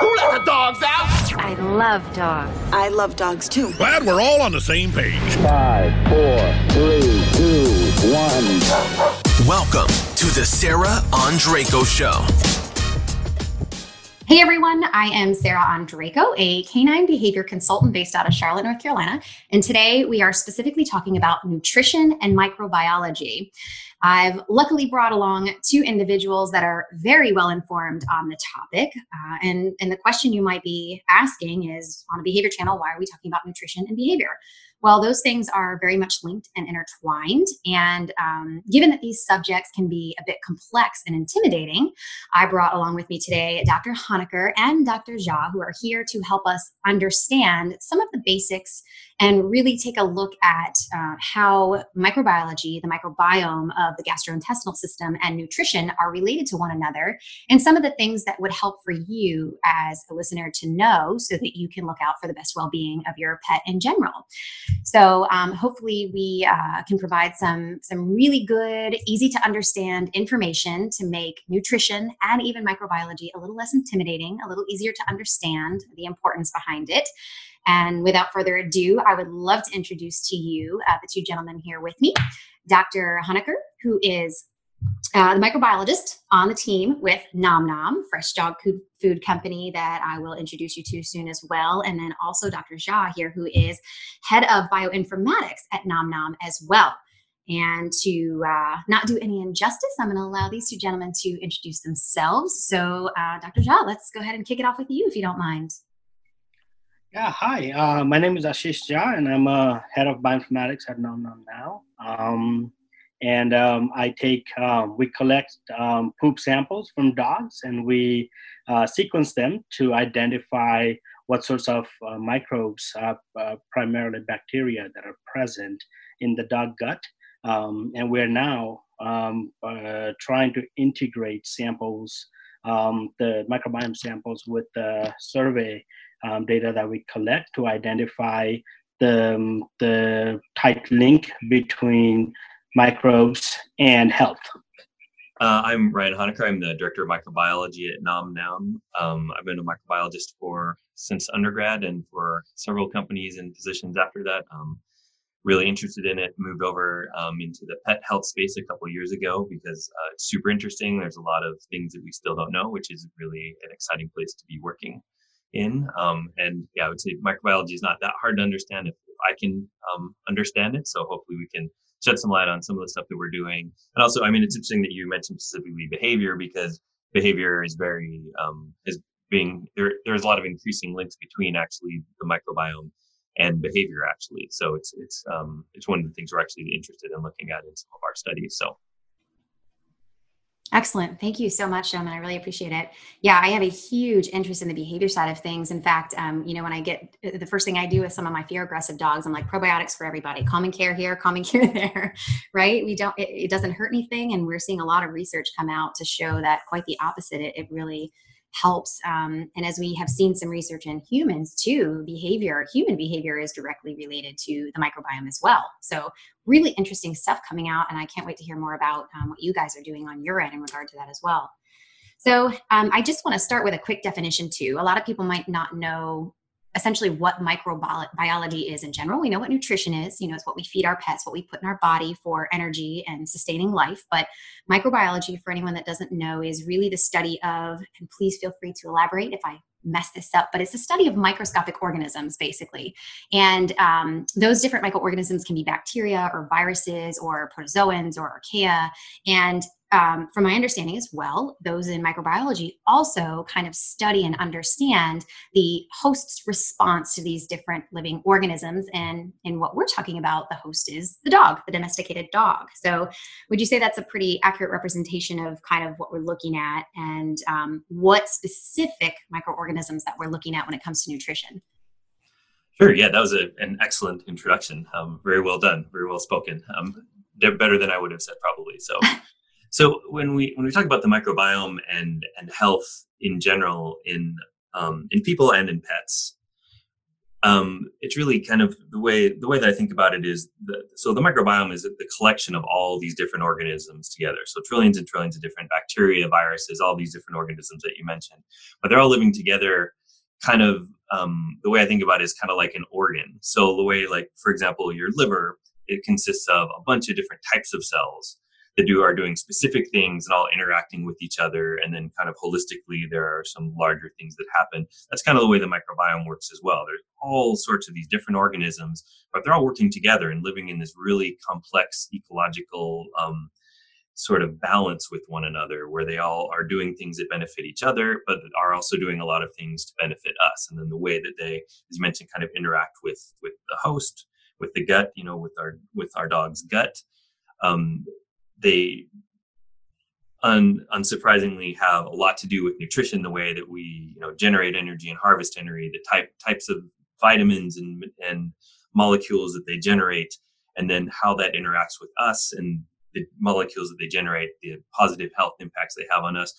Who let the dogs out? I love dogs. I love dogs too. Glad we're all on the same page. Five, four, three, two, one. Welcome to the Sarah Andreyko Show. Hey everyone, I am Sarah Andreyko, a canine behavior consultant based out of Charlotte, North Carolina. And today we are specifically talking about nutrition and microbiology. I've luckily brought along two individuals that are very well informed on the topic. Uh, and, and the question you might be asking is on a behavior channel, why are we talking about nutrition and behavior? Well, those things are very much linked and intertwined. And um, given that these subjects can be a bit complex and intimidating, I brought along with me today Dr. Honaker and Dr. Jha, who are here to help us understand some of the basics and really take a look at uh, how microbiology, the microbiome of the gastrointestinal system, and nutrition are related to one another, and some of the things that would help for you as a listener to know so that you can look out for the best well being of your pet in general. So, um, hopefully, we uh, can provide some, some really good, easy to understand information to make nutrition and even microbiology a little less intimidating, a little easier to understand the importance behind it. And without further ado, I would love to introduce to you uh, the two gentlemen here with me Dr. Honaker, who is uh, the microbiologist on the team with Nom Nom, fresh dog food company that I will introduce you to soon as well. And then also Dr. Jha here, who is head of bioinformatics at Nom Nom as well. And to uh, not do any injustice, I'm going to allow these two gentlemen to introduce themselves. So, uh, Dr. Jha, let's go ahead and kick it off with you if you don't mind. Yeah, hi. Uh, my name is Aashish Jha, and I'm a head of bioinformatics at Nom Nom now. Um, and um, I take, um, we collect um, poop samples from dogs, and we uh, sequence them to identify what sorts of uh, microbes, uh, uh primarily bacteria, that are present in the dog gut. Um, and we're now um, uh, trying to integrate samples, the microbiome samples, with the survey um, data that we collect to identify the, um, the tight link between microbes and health. Uh, I'm Ryan Honaker. I'm the director of microbiology at Nom Nom. Um, I've been a microbiologist for since undergrad and for several companies and positions after that. Um, really interested in it. Moved over um, into the pet health space a couple years ago because uh, it's super interesting. There's a lot of things that we still don't know, which is really an exciting place to be working in. Um, and yeah, I would say microbiology is not that hard to understand if, I can um, understand it. So hopefully we can shed some light on some of the stuff that we're doing. And also, I mean, it's interesting that you mentioned specifically behavior because behavior is very um, is being there. There's a lot of increasing links between actually the microbiome and behavior actually. So it's it's um, it's one of the things we're actually interested in looking at in some of our studies. So Excellent. Thank you so much, gentlemen. I really appreciate it. Yeah, I have a huge interest in the behavior side of things. In fact, um, you know, when I get the first thing I do with some of my fear aggressive dogs, I'm like probiotics for everybody, calming care here, calming care there, right? We don't, it, it, doesn't hurt anything. And we're seeing a lot of research come out to show that quite the opposite. It, it really helps. Um, and as we have seen some research in humans too, behavior, human behavior is directly related to the microbiome as well. So, really interesting stuff coming out. And I can't wait to hear more about um, what you guys are doing on your end in regard to that as well. So, um, I just want to start with a quick definition too. A lot of people might not know essentially what microbiology is in general. We know what nutrition is, you know, it's what we feed our pets, what we put in our body for energy and sustaining life. But microbiology, for anyone that doesn't know, is really the study of, and please feel free to elaborate if I mess this up, but it's a study of microscopic organisms, basically. And um, those different microorganisms can be bacteria or viruses or protozoans or archaea. And um, from my understanding as well, those in microbiology also kind of study and understand the host's response to these different living organisms. And in what we're talking about, the host is the dog, the domesticated dog. So, would you say that's a pretty accurate representation of kind of what we're looking at and um, what specific microorganisms that we're looking at when it comes to nutrition? Sure. Yeah, that was a, an excellent introduction. Um, very well done. Very well spoken. Um, better than I would have said probably. So. So when we when we talk about the microbiome and and health in general in um, in people and in pets, um, it's really kind of the way the way that I think about it is the, so the microbiome is the collection of all these different organisms together. So trillions and trillions of different bacteria, viruses, all these different organisms that you mentioned, but they're all living together. Kind of um, the way I think about it is kind of like an organ. So the way, like for example, your liver, it consists of a bunch of different types of cells that do are doing specific things and all interacting with each other and then kind of holistically there are some larger things that happen. That's kind of the way the microbiome works as well. There's all sorts of these different organisms but they're all working together and living in this really complex ecological um, sort of balance with one another where they all are doing things that benefit each other but are also doing a lot of things to benefit us. And then the way that they as you mentioned kind of interact with with the host with the gut you know with our with our dog's gut um, they un, unsurprisingly have a lot to do with nutrition the way that we you know generate energy and harvest energy the type types of vitamins and and molecules that they generate and then how that interacts with us and the molecules that they generate the positive health impacts they have on us.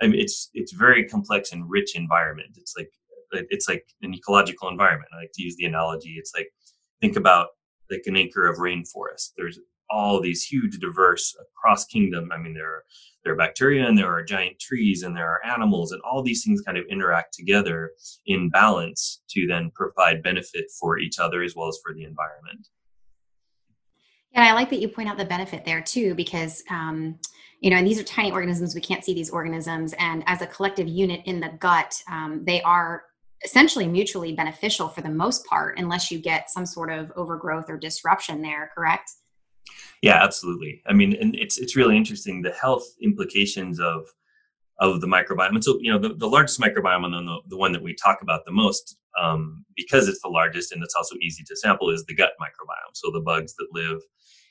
I mean, it's it's very complex and rich environment. It's like it's like an ecological environment. I like to use the analogy. It's like think about like an acre of rainforest. There's all these huge diverse across kingdom i mean there are there are bacteria and there are giant trees and there are animals and all these things kind of interact together in balance to then provide benefit for each other as well as for the environment. Yeah i like that you point out the benefit there too because um, you know and these are tiny organisms we can't see these organisms and as a collective unit in the gut um, they are essentially mutually beneficial for the most part unless you get some sort of overgrowth or disruption there correct yeah, absolutely. I mean, and it's it's really interesting the health implications of of the microbiome. And so, you know, the, the largest microbiome and the, the one that we talk about the most, um, because it's the largest and it's also easy to sample, is the gut microbiome. So the bugs that live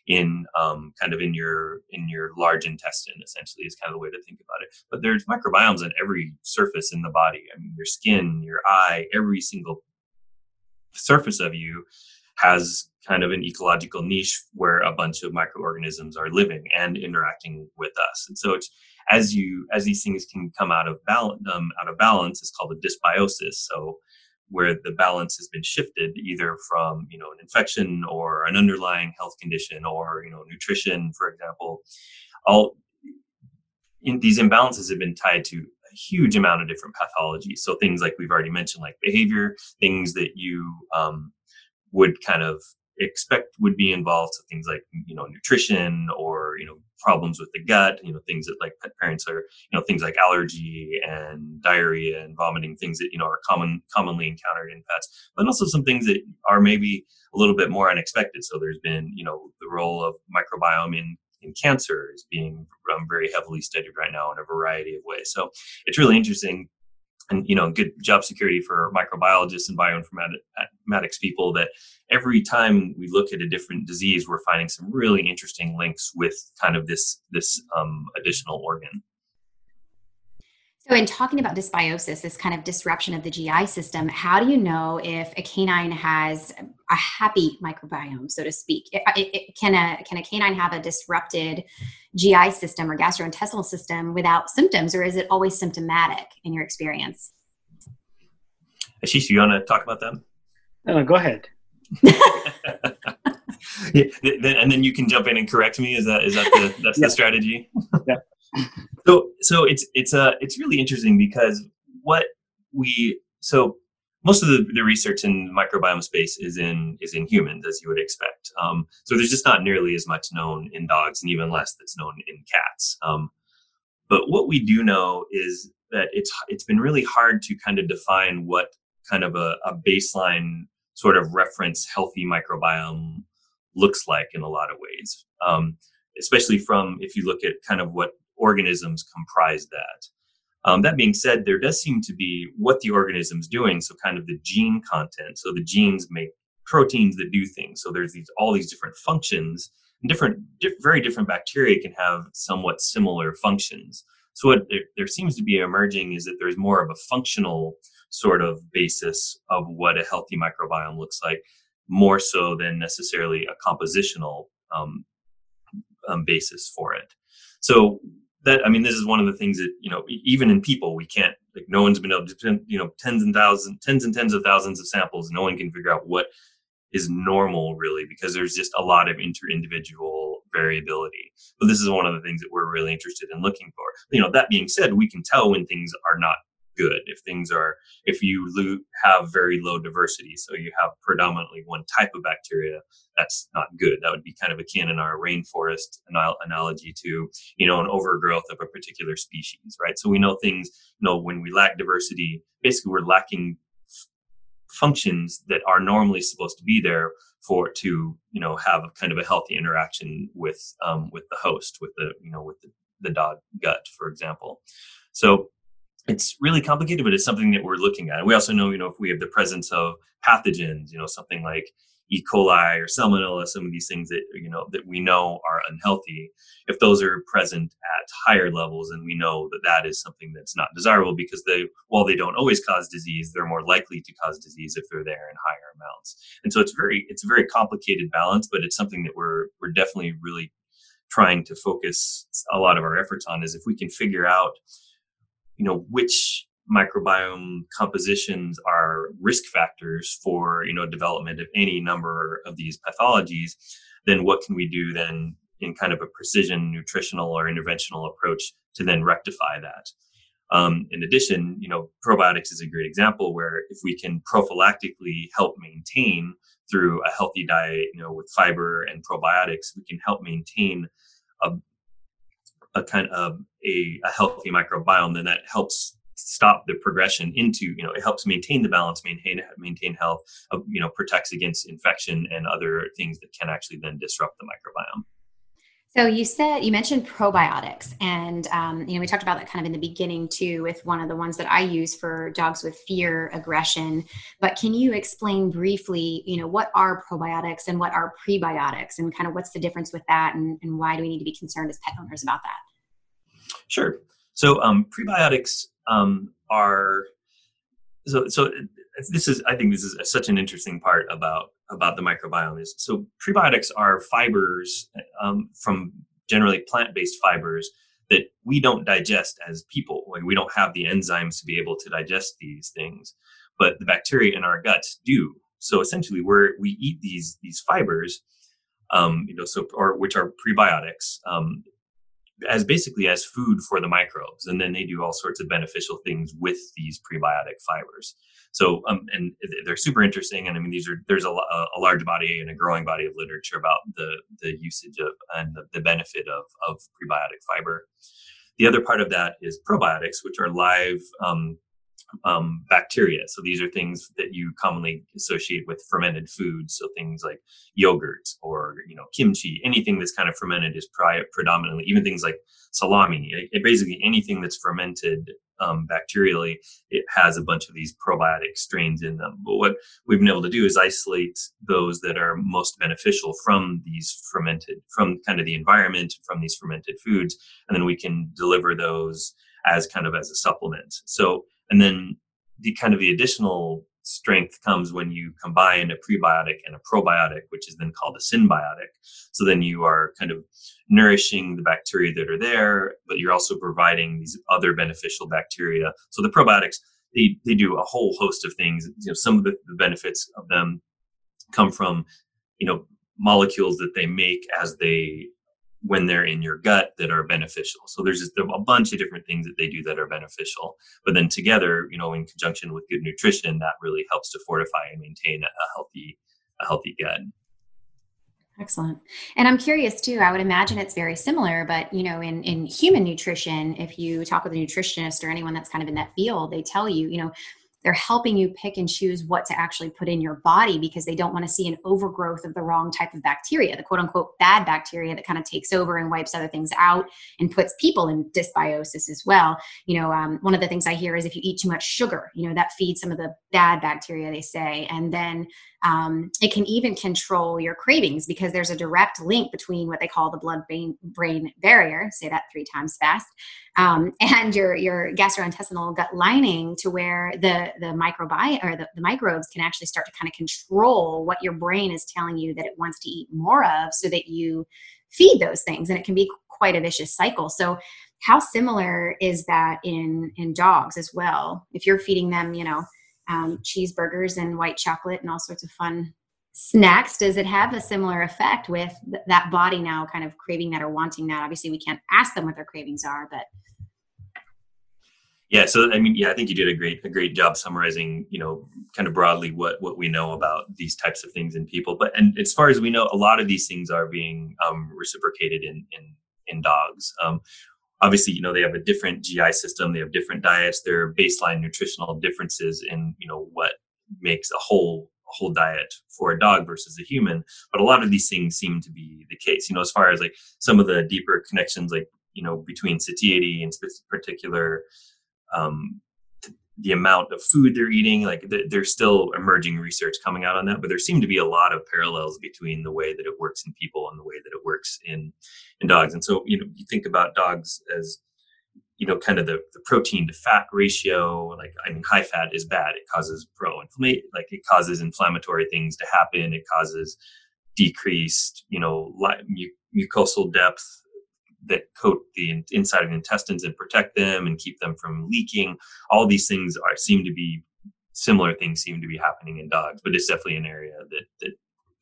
in um, kind of in your in your large intestine, essentially, is kind of the way to think about it. But there's microbiomes on every surface in the body. I mean, your skin, your eye, every single surface of you has kind of an ecological niche where a bunch of microorganisms are living and interacting with us. And so it's as you as these things can come out of balance um, out of balance, it's called a dysbiosis. So where the balance has been shifted either from you know an infection or an underlying health condition or you know nutrition, for example, all in, these imbalances have been tied to a huge amount of different pathologies. So things like we've already mentioned, like behavior, things that you um, would kind of expect would be involved. So things like you know nutrition or you know problems with the gut, you know things that like pet parents are you know things like allergy and diarrhea and vomiting, things that you know are common commonly encountered in pets, but also some things that are maybe a little bit more unexpected. So there's been you know the role of microbiome in in cancer is being um, very heavily studied right now in a variety of ways. So it's really interesting and you know good job security for microbiologists and bioinformatics people that every time we look at a different disease we're finding some really interesting links with kind of this this um, additional organ so, in talking about dysbiosis, this kind of disruption of the GI system, how do you know if a canine has a happy microbiome, so to speak? It, uh, it, it, can a can a canine have a disrupted GI system or gastrointestinal system without symptoms, or is it always symptomatic in your experience? Aashish, you want to talk about that? No, go ahead. yeah, and then you can jump in and correct me. Is that is that the that's yeah. the strategy? yeah. So so it's it's uh, it's really interesting because what we so most of the, the research in microbiome space is in is in humans as you would expect. Um, so there's just not nearly as much known in dogs and even less that's known in cats. Um, but what we do know is that it's it's been really hard to kind of define what kind of a, a baseline sort of reference healthy microbiome looks like in a lot of ways. Um, especially from if you look at kind of what organisms comprise that. Um, that being said, there does seem to be what the organism's doing. So, kind of the gene content. So, the genes make proteins that do things. So, there's these all these different functions. And different, diff, very different bacteria can have somewhat similar functions. So, what there, there seems to be emerging is that there's more of a functional sort of basis of what a healthy microbiome looks like, more so than necessarily a compositional um, um, basis for it. So that i mean this is one of the things that you know even in people we can't like no one's been able to you know tens and thousands tens and tens of thousands of samples. No one can figure out what is normal really because there's just a lot of inter-individual variability. But this is one of the things that we're really interested in looking for. You know that being said we can tell when things are not good if things are if you lo- have very low diversity so you have predominantly one type of bacteria that's not good. That would be kind of akin in our rainforest anal- analogy to you know an overgrowth of a particular species right? So we know things you know when we lack diversity basically we're lacking functions that are normally supposed to be there for to you know have kind of a healthy interaction with um, with the host with the you know with the, the dog gut for example. So it's really complicated, but it's something that we're looking at. And we also know, you know, if we have the presence of pathogens, you know, something like E. coli or Salmonella, some of these things that you know that we know are unhealthy, if those are present at higher levels, and we know that that is something that's not desirable because they, while they don't always cause disease, they're more likely to cause disease if they're there in higher amounts. And so it's very, it's a very complicated balance, but it's something that we're we're definitely really trying to focus a lot of our efforts on. Is if we can figure out you know which microbiome compositions are risk factors for you know development of any number of these pathologies then what can we do then in kind of a precision nutritional or interventional approach to then rectify that? Um, in addition you know probiotics is a great example where if we can prophylactically help maintain through a healthy diet you know with fiber and probiotics we can help maintain a, a kind of a, a healthy microbiome, then that helps stop the progression into you know it helps maintain the balance maintain maintain health uh, you know protects against infection and other things that can actually then disrupt the microbiome so you said you mentioned probiotics, and um, you know we talked about that kind of in the beginning too, with one of the ones that I use for dogs with fear aggression. But can you explain briefly, you know, what are probiotics and what are prebiotics, and kind of what's the difference with that, and, and why do we need to be concerned as pet owners about that? Sure. So um, prebiotics um, are so so this is I think this is such an interesting part about about the microbiome is so prebiotics are fibers um, from generally plant-based fibers that we don't digest as people. Like we don't have the enzymes to be able to digest these things but the bacteria in our guts do. So essentially we're we eat these these fibers um, you know so or which are prebiotics um, as basically as food for the microbes and then they do all sorts of beneficial things with these prebiotic fibers. So um, and they're super interesting and i mean these are there's a, a large body and a growing body of literature about the the usage of and the, the benefit of of prebiotic fiber. The other part of that is probiotics which are live um, um, bacteria. So these are things that you commonly associate with fermented foods. So things like yogurt or you know kimchi, anything that's kind of fermented is pri- predominantly even things like salami. It, it basically anything that's fermented um, bacterially, it has a bunch of these probiotic strains in them. But what we've been able to do is isolate those that are most beneficial from these fermented, from kind of the environment, from these fermented foods, and then we can deliver those as kind of as a supplement. So and then the kind of the additional strength comes when you combine a prebiotic and a probiotic, which is then called a synbiotic. So then you are kind of nourishing the bacteria that are there, but you're also providing these other beneficial bacteria. So the probiotics, they, they do a whole host of things. You know, some of the, the benefits of them come from, you know, molecules that they make as they when they're in your gut that are beneficial. So there's just a bunch of different things that they do that are beneficial. But then together, you know, in conjunction with good nutrition, that really helps to fortify and maintain a healthy, a healthy gut. Excellent. And I'm curious too, I would imagine it's very similar, but you know, in, in human nutrition, if you talk with a nutritionist or anyone that's kind of in that field, they tell you, you know, they're helping you pick and choose what to actually put in your body because they don't want to see an overgrowth of the wrong type of bacteria, the quote unquote bad bacteria that kind of takes over and wipes other things out and puts people in dysbiosis as well. You know, um, one of the things I hear is if you eat too much sugar, you know, that feeds some of the bad bacteria, they say. And then um, it can even control your cravings because there's a direct link between what they call the blood brain barrier, say that three times fast, um, and your your gastrointestinal gut lining to where the the microbiome or the, the microbes can actually start to kind of control what your brain is telling you that it wants to eat more of so that you feed those things and it can be quite a vicious cycle so how similar is that in in dogs as well? If you're feeding them, you know, um, cheeseburgers and white chocolate and all sorts of fun snacks, does it have a similar effect with th- that body now kind of craving that or wanting that? Obviously, we can't ask them what their cravings are, but yeah so i mean yeah i think you did a great a great job summarizing you know kind of broadly what what we know about these types of things in people. But and as far as we know a lot of these things are being um, reciprocated in in in dogs. Um, obviously you know they have a different gi system they have different diets there are baseline nutritional differences in you know what makes a whole a whole diet for a dog versus a human. But a lot of these things seem to be the case. You know as far as like some of the deeper connections like you know between satiety and particular um, the amount of food they're eating. Like th- there's still emerging research coming out on that, but there seem to be a lot of parallels between the way that it works in people and the way that it works in in dogs. And so you know you think about dogs as you know kind of the, the protein to fat ratio like i mean high fat is bad it causes pro inflammation like it causes inflammatory things to happen it causes decreased you know mucosal depth that coat the inside of the intestines and protect them and keep them from leaking. All these things are seem to be similar things seem to be happening in dogs, but it's definitely an area that that,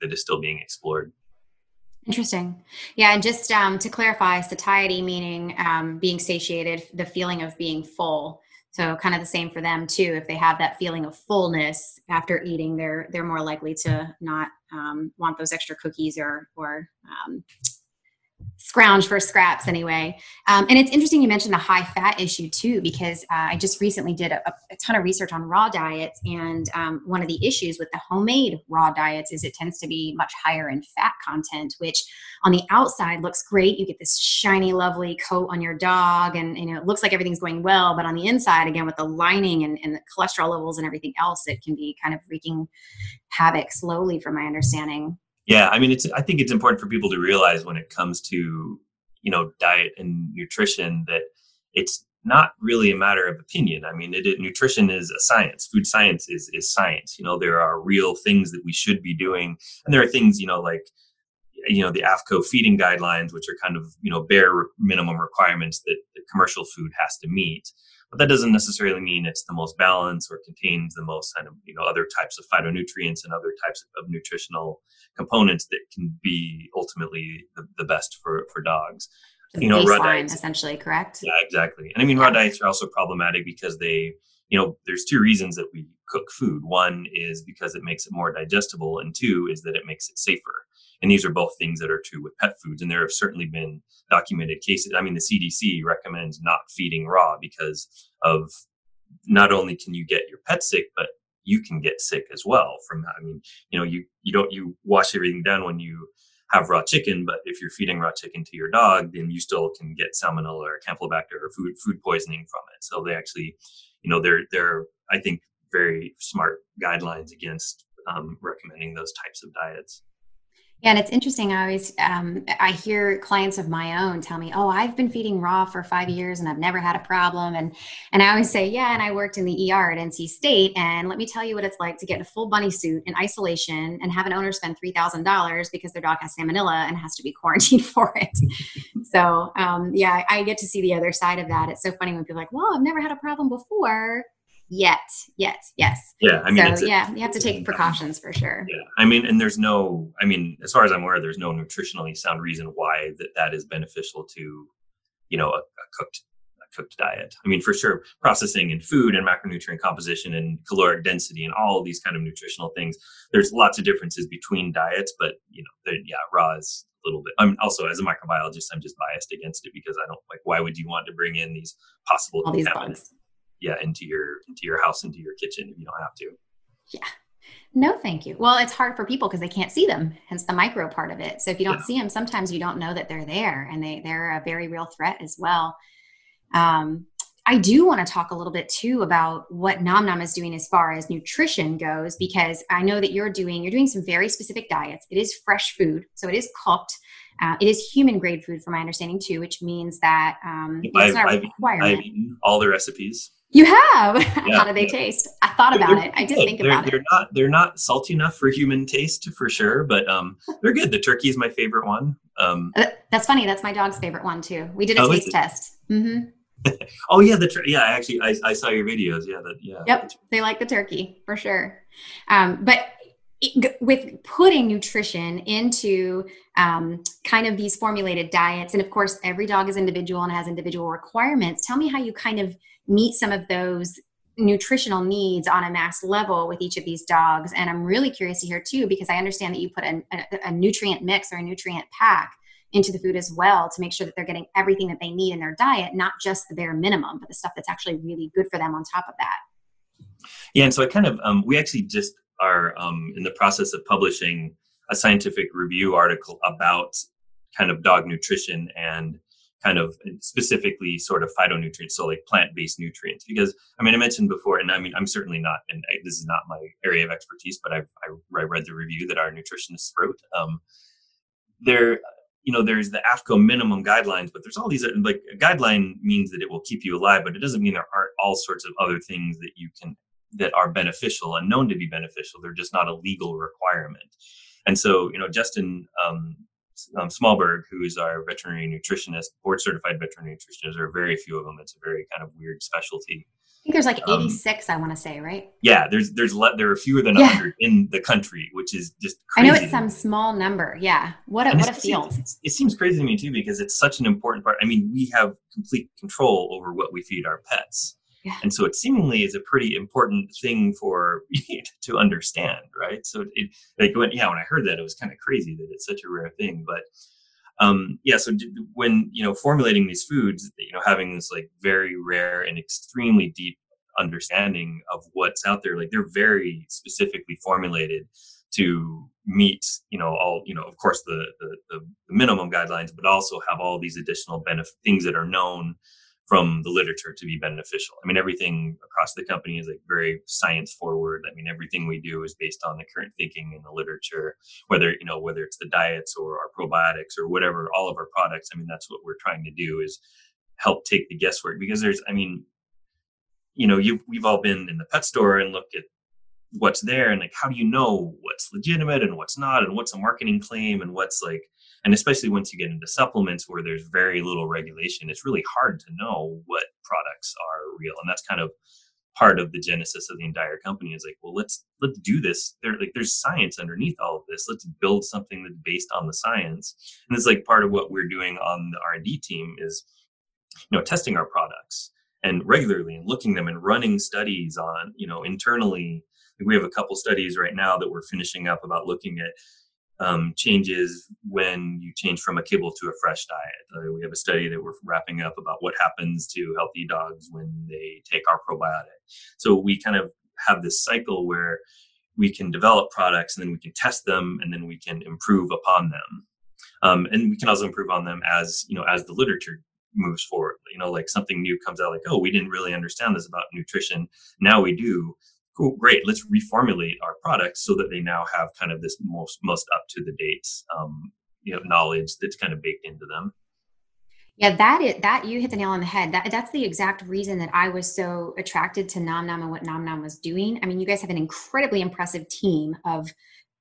that is still being explored. Interesting. Yeah, and just um, to clarify, satiety meaning um, being satiated, the feeling of being full. So kind of the same for them too. If they have that feeling of fullness after eating, they're they're more likely to not um, want those extra cookies or or um, scrounge for scraps anyway. Um, and it's interesting you mentioned the high fat issue too, because uh, I just recently did a, a, ton of research on raw diets. And um, one of the issues with the homemade raw diets is it tends to be much higher in fat content, which on the outside looks great. You get this shiny, lovely coat on your dog, and you know, it looks like everything's going well. But on the inside, again, with the lining and, and the cholesterol levels and everything else, it can be kind of wreaking havoc slowly, from my understanding. Yeah, I mean, it's. I think it's important for people to realize when it comes to you know diet and nutrition that it's not really a matter of opinion. I mean, it, it, nutrition is a science. Food science is is science. You know, there are real things that we should be doing, and there are things you know like you know the AAFCO feeding guidelines, which are kind of you know bare minimum requirements that, that commercial food has to meet but that doesn't necessarily mean it's the most balanced or contains the most kind of you know other types of phytonutrients and other types of nutritional components that can be ultimately the, the best for for dogs. The you know raw diets essentially correct? Yeah exactly. And i mean raw diets are also problematic because they you know there's two reasons that we cook food one is because it makes it more digestible and two is that it makes it safer and these are both things that are true with pet foods. And there have certainly been documented cases. I mean, the CDC recommends not feeding raw because of not only can you get your pet sick, but you can get sick as well from that. I mean, you know, you, you don't, you wash everything down when you have raw chicken, but if you're feeding raw chicken to your dog, then you still can get salmonella or campylobacter or food, food poisoning from it. So they actually, you know, they're, they're, I think, very smart guidelines against um, recommending those types of diets. Yeah, and it's interesting. I always um, I hear clients of my own tell me, "Oh, I've been feeding raw for five years and I've never had a problem." And and I always say, "Yeah." And I worked in the ER at NC State, and let me tell you what it's like to get in a full bunny suit in isolation and have an owner spend three thousand dollars because their dog has salmonella and has to be quarantined for it. so um, yeah, I get to see the other side of that. It's so funny when people are like, "Well, I've never had a problem before." Yet yet yes. Yeah i mean so, yeah you have to take precautions for sure. Yeah i mean and there's no i mean as far as i'm aware there's no nutritionally sound reason why that that is beneficial to you know a, a cooked a cooked diet. I mean for sure processing and food and macronutrient composition and caloric density and all these kind of nutritional things there's lots of differences between diets but you know yeah raw is a little bit i'm also as a microbiologist i'm just biased against it because i don't like why would you want to bring in these possible all these bugs yeah into your into your house into your kitchen if you don't have to. Yeah. No thank you. Well it's hard for people because they can't see them hence the micro part of it. So if you don't yeah. see them sometimes you don't know that they're there and they they're a very real threat as well. Um, I do want to talk a little bit too about what Nom Nom is doing as far as nutrition goes, because I know that you're doing you're doing some very specific diets. It is fresh food, so it is cooked. Uh, it is human grade food, from my understanding too, which means that um, I've, I've, I've, eaten all the recipes You have. Yeah. How do they taste? I thought about they're, it. I did think they're, about they're it. They're not. They're not salty enough for human taste for sure, but um, they're good. The turkey is my favorite one. Um, uh, that's funny. That's my dog's favorite one too. We did a oh, taste test. Mm-hmm. oh yeah, the yeah. Actually, I, I saw your videos. Yeah, that yeah. Yep, they like the turkey for sure. Um, but with putting nutrition into um, kind of these formulated diets, and of course, every dog is individual and has individual requirements. Tell me how you kind of meet some of those nutritional needs on a mass level with each of these dogs. And I'm really curious to hear too, because I understand that you put a, a, a nutrient mix or a nutrient pack into the food as well to make sure that they're getting everything that they need in their diet, not just the bare minimum, but the stuff that's actually really good for them on top of that. Yeah, and so I kind of um, we actually just are um, in the process of publishing a scientific review article about kind of dog nutrition and kind of specifically sort of phytonutrients, so like plant-based nutrients. Because I mean, I mentioned before, and I mean, I'm certainly not, and I, this is not my area of expertise, but I, I read the review that our nutritionists wrote. Um, there, you know, there's the AAFCO minimum guidelines, but there's all these like a guideline means that it will keep you alive, but it doesn't mean there aren't all sorts of other things that you can that are beneficial and known to be beneficial. They're just not a legal requirement. And so, you know, Justin um, um, Shmalberg, who is our veterinary nutritionist, board certified veterinary nutritionist, there are very few of them. It's a very kind of weird specialty. I think there's like 86, um, I want to say, right? Yeah, there's there's le- there are fewer than yeah. 100 in the country, which is just I know it's some small number. Yeah, what a, what a field. It, it seems crazy to me too because it's such an important part. I mean, we have complete control over what we feed our pets. Yeah. And so it seemingly is a pretty important thing for to understand, right? So it like when yeah, when I heard that, it was kind of crazy that it's such a rare thing. But um, yeah, so when you know formulating these foods, you know, having this like very rare and extremely deep understanding of what's out there, like they're very specifically formulated to meet you know all you know of course the, the the, minimum guidelines but also have all these additional benefit things that are known from the literature to be beneficial. I mean, everything across the company is like very science forward. I mean, everything we do is based on the current thinking in the literature, whether, you know, whether it's the diets or our probiotics or whatever, all of our products. I mean, that's what we're trying to do is help take the guesswork because there's, I mean, you know, you we've all been in the pet store and looked at what's there and like, how do you know what's legitimate and what's not and what's a marketing claim and what's like, and especially once you get into supplements where there's very little regulation it's really hard to know what products are real. And that's kind of part of the genesis of the entire company is like well let's let's do this. There like there's science underneath all of this. Let's build something that's based on the science. And it's like part of what we're doing on the r&d team is you know testing our products and regularly and looking them and running studies on you know internally. We have a couple studies right now that we're finishing up about looking at um, changes when you change from a kibble to a fresh diet. Uh, we have a study that we're wrapping up about what happens to healthy dogs when they take our probiotic. So we kind of have this cycle where we can develop products and then we can test them and then we can improve upon them. Um, and we can also improve on them as you know as the literature moves forward. You know, like something new comes out, like oh, we didn't really understand this about nutrition. Now we do cool, great, let's reformulate our products so that they now have kind of this most most up to the date um, you know knowledge that's kind of baked into them. Yeah, that is that you hit the nail on the head. That that's the exact reason that I was so attracted to Nom Nom and what Nom Nom was doing. I mean, you guys have an incredibly impressive team of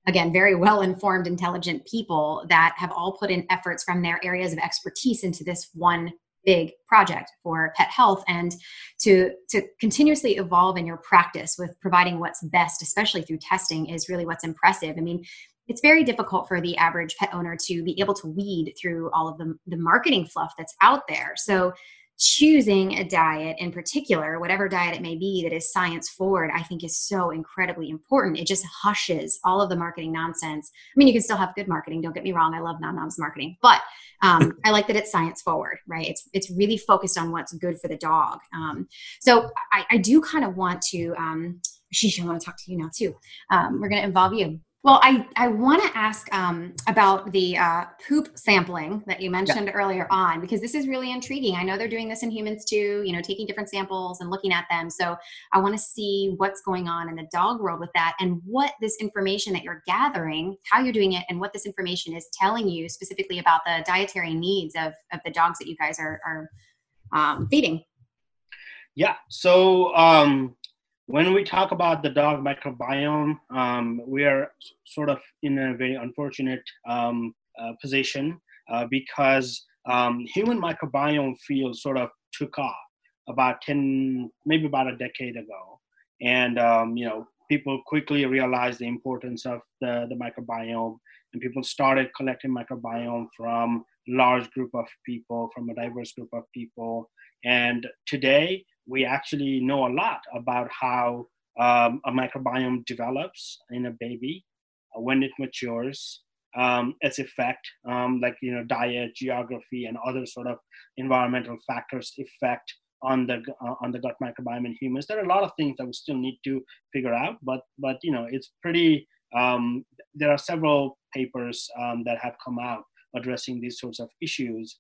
again very well informed intelligent people that have all put in efforts from their areas of expertise into this one big project for pet health and to to continuously evolve in your practice with providing what's best especially through testing is really what's impressive. I mean it's very difficult for the average pet owner to be able to weed through all of the, the marketing fluff that's out there. So choosing a diet in particular, whatever diet it may be that is science forward, I think is so incredibly important. It just hushes all of the marketing nonsense. I mean, you can still have good marketing. Don't get me wrong. I love Nom Nom's marketing, but um, I like that it's science forward, right? It's it's really focused on what's good for the dog. Um, so I, I, do kind of want to. Um, Sheesh, I want to talk to you now too. Um, we're going to involve you. Well, I, I want to ask um, about the uh, poop sampling that you mentioned yeah. earlier on, because this is really intriguing. I know they're doing this in humans too, you know, taking different samples and looking at them. So I want to see what's going on in the dog world with that and what this information that you're gathering, how you're doing it, and what this information is telling you specifically about the dietary needs of, of the dogs that you guys are, are um, feeding. Yeah. So um, when we talk about the dog microbiome, um, we are sort of in a very unfortunate um, uh, position uh, because um, human microbiome field sort of took off about 10, maybe about a decade ago. And, um, you know, people quickly realized the importance of the, the microbiome and people started collecting microbiome from large group of people, from a diverse group of people. And today we actually know a lot about how um, a microbiome develops in a baby, uh, when it matures, um, its effect, um, like you know, diet, geography, and other sort of environmental factors effect on the uh, on the gut microbiome in humans. There are a lot of things that we still need to figure out, but but you know, it's pretty. Um, there are several papers um, that have come out addressing these sorts of issues.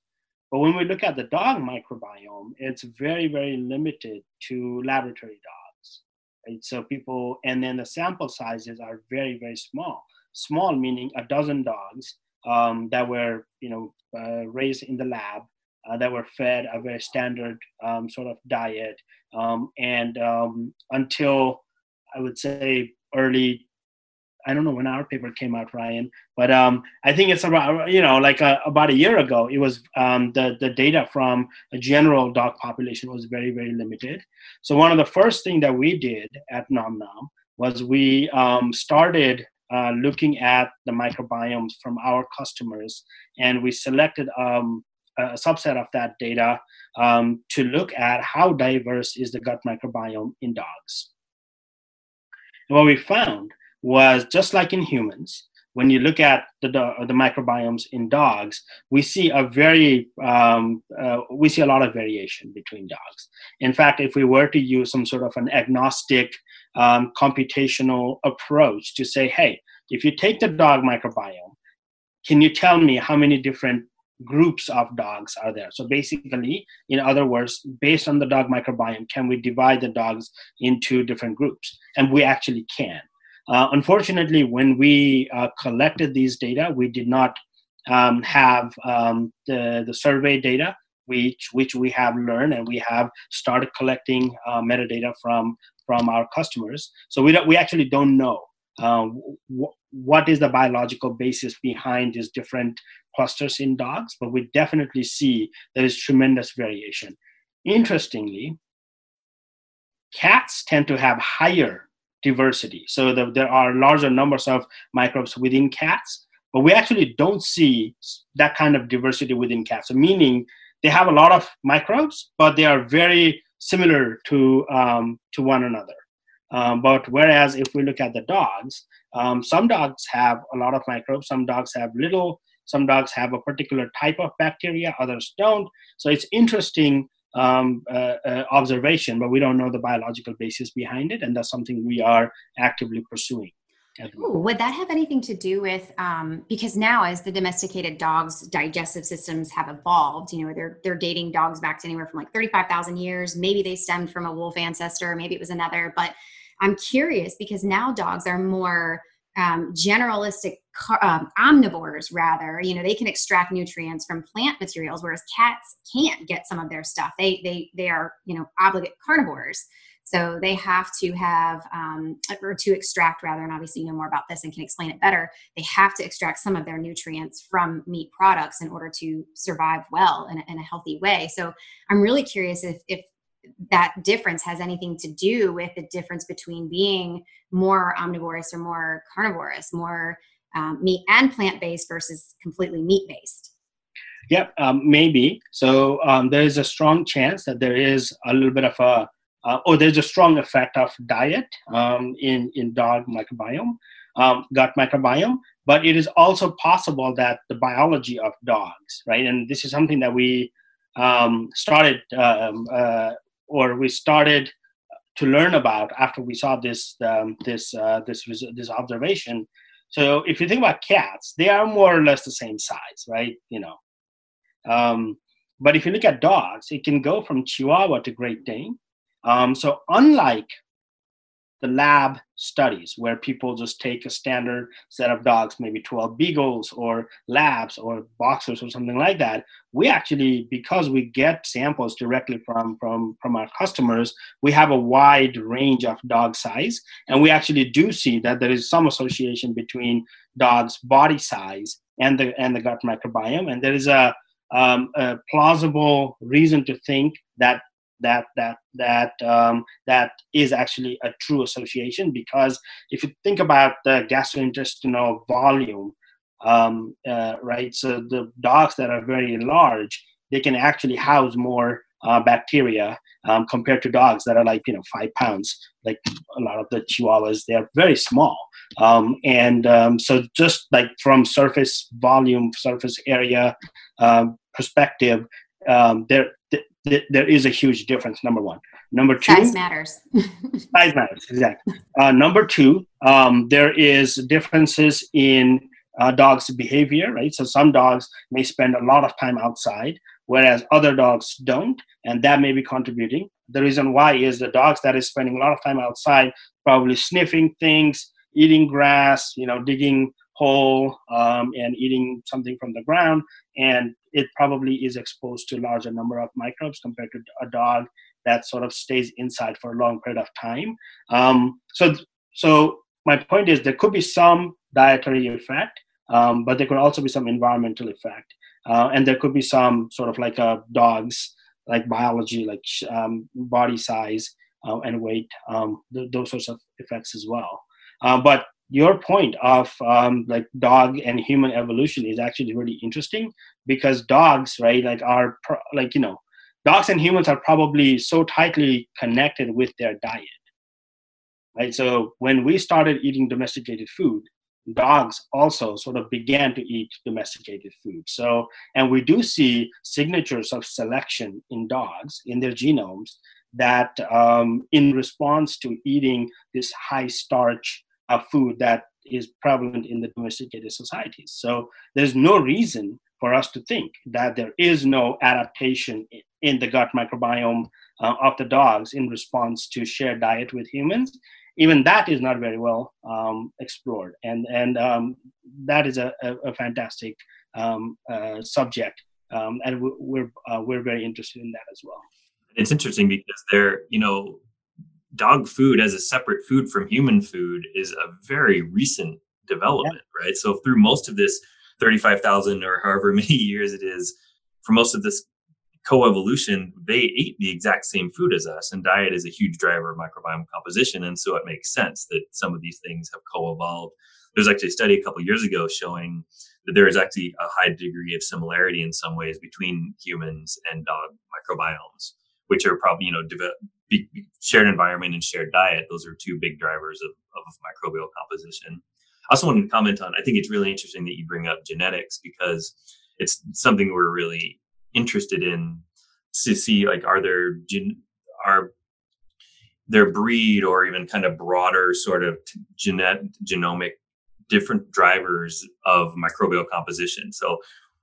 But when we look at the dog microbiome, it's very very limited to laboratory dogs. Right? So people, and then the sample sizes are very very small small meaning a dozen dogs um, that were you know uh, raised in the lab uh, that were fed a very standard um, sort of diet um, and um, until i would say early i don't know when our paper came out ryan but um, i think it's about you know like a, uh, about a year ago it was um, the, the data from a general dog population was very very limited so one of the first thing that we did at nom nom was we started uh, looking at the microbiomes from our customers, and we selected um, a subset of that data um, to look at how diverse is the gut microbiome in dogs. And what we found was just like in humans, when you look at the, the microbiomes in dogs, we see a very um, uh, we see a lot of variation between dogs. In fact, if we were to use some sort of an agnostic um, computational approach to say, hey, if you take the dog microbiome, can you tell me how many different groups of dogs are there? So basically, in other words, based on the dog microbiome, can we divide the dogs into different groups? And we actually can. Uh, unfortunately, when we uh, collected these data, we did not um, have um, the, the survey data, which, which we have learned and we have started collecting uh, metadata from, from our customers. So we, don't, we actually don't know uh, w- what is the biological basis behind these different clusters in dogs, but we definitely see there is tremendous variation. Interestingly, cats tend to have higher diversity. So the, there are larger numbers of microbes within cats, but we actually don't see that kind of diversity within cats. So meaning they have a lot of microbes, but they are very similar to um, to one another. Um, but whereas if we look at the dogs, um, some dogs have a lot of microbes, some dogs have little, some dogs have a particular type of bacteria, others don't. So it's interesting um, uh, uh, observation, but we don't know the biological basis behind it, and that's something we are actively pursuing. Ooh, would that have anything to do with um, because now as the domesticated dogs digestive systems have evolved you know they're they're dating dogs back to anywhere from like 35,000 years maybe they stemmed from a wolf ancestor maybe it was another but I'm curious because now dogs are more um, generalistic um, omnivores rather you know they can extract nutrients from plant materials whereas cats can't get some of their stuff. They they they are you know obligate carnivores. So they have to have um, or to extract rather and obviously you know more about this and can explain it better they have to extract some of their nutrients from meat products in order to survive well in a, in a healthy way. So i'm really curious if if that difference has anything to do with the difference between being more omnivorous or more carnivorous, more um, meat and plant based versus completely meat based. Yep, um, maybe. So um, there is a strong chance that there is a little bit of a, uh, or there's a strong effect of diet um, in in dog microbiome, um, gut microbiome. But it is also possible that the biology of dogs, right, and this is something that we um, started uh, or we started to learn about after we saw this um, this uh, this this observation. So if you think about cats, they are more or less the same size, right? You know, um, but if you look at dogs, it can go from Chihuahua to Great Dane. Um, so unlike the lab studies where people just take a standard set of dogs, maybe 12 beagles or labs or boxers or something like that. We actually, because we get samples directly from, from, from our customers, we have a wide range of dog size. And we actually do see that there is some association between dogs' body size and the, and the gut microbiome. And there is a, um, a plausible reason to think that that that that um, that is actually a true association because if you think about the gastrointestinal volume um, uh, right so the dogs that are very large they can actually house more uh, bacteria um, compared to dogs that are like you know five pounds like a lot of the chihuahuas they are very small. Um, and um, so just like from surface volume surface area um, perspective um, there th- there is a huge difference. Number one. Number two. Size matters. size matters exactly. Uh, number two, um, there is differences in uh, dogs' behavior. Right. So some dogs may spend a lot of time outside, whereas other dogs don't, and that may be contributing. The reason why is the dogs that is spending a lot of time outside, probably sniffing things, eating grass, you know, digging hole um, and eating something from the ground and it probably is exposed to a larger number of microbes compared to a dog that sort of stays inside for a long period of time. Um, so so my point is there could be some dietary effect um, but there could also be some environmental effect. Uh, and there could be some sort of like a dog's like biology like um, body size uh, and weight um, th- those sorts of effects as well. Uh, but your point of um, like dog and human evolution is actually really interesting because dogs right like are pro- like you know dogs and humans are probably so tightly connected with their diet. Right so when we started eating domesticated food dogs also sort of began to eat domesticated food. So and we do see signatures of selection in dogs in their genomes that um, in response to eating this high starch of food that is prevalent in the domesticated societies. So there's no reason for us to think that there is no adaptation in the gut microbiome uh, of the dogs in response to shared diet with humans. Even that is not very well um, explored, and and um, that is a, a, a fantastic um, uh, subject, um, and we're uh, we're very interested in that as well. It's interesting because there, you know, dog food as a separate food from human food is a very recent development, yeah. right? So through most of this 35,000 or however many years it is, for most of this coevolution, they ate the exact same food as us, and diet is a huge driver of microbiome composition. And so it makes sense that some of these things have co-evolved. There's actually a study a couple years ago showing that there is actually a high degree of similarity in some ways between humans and dog microbiomes, which are probably you know shared environment and shared diet. Those are two big drivers of, of microbial composition. I also wanted to comment on, I think it's really interesting that you bring up genetics because it's something we're really interested in to see like, are there, gen, are their breed or even kind of broader sort of genetic genomic different drivers of microbial composition. So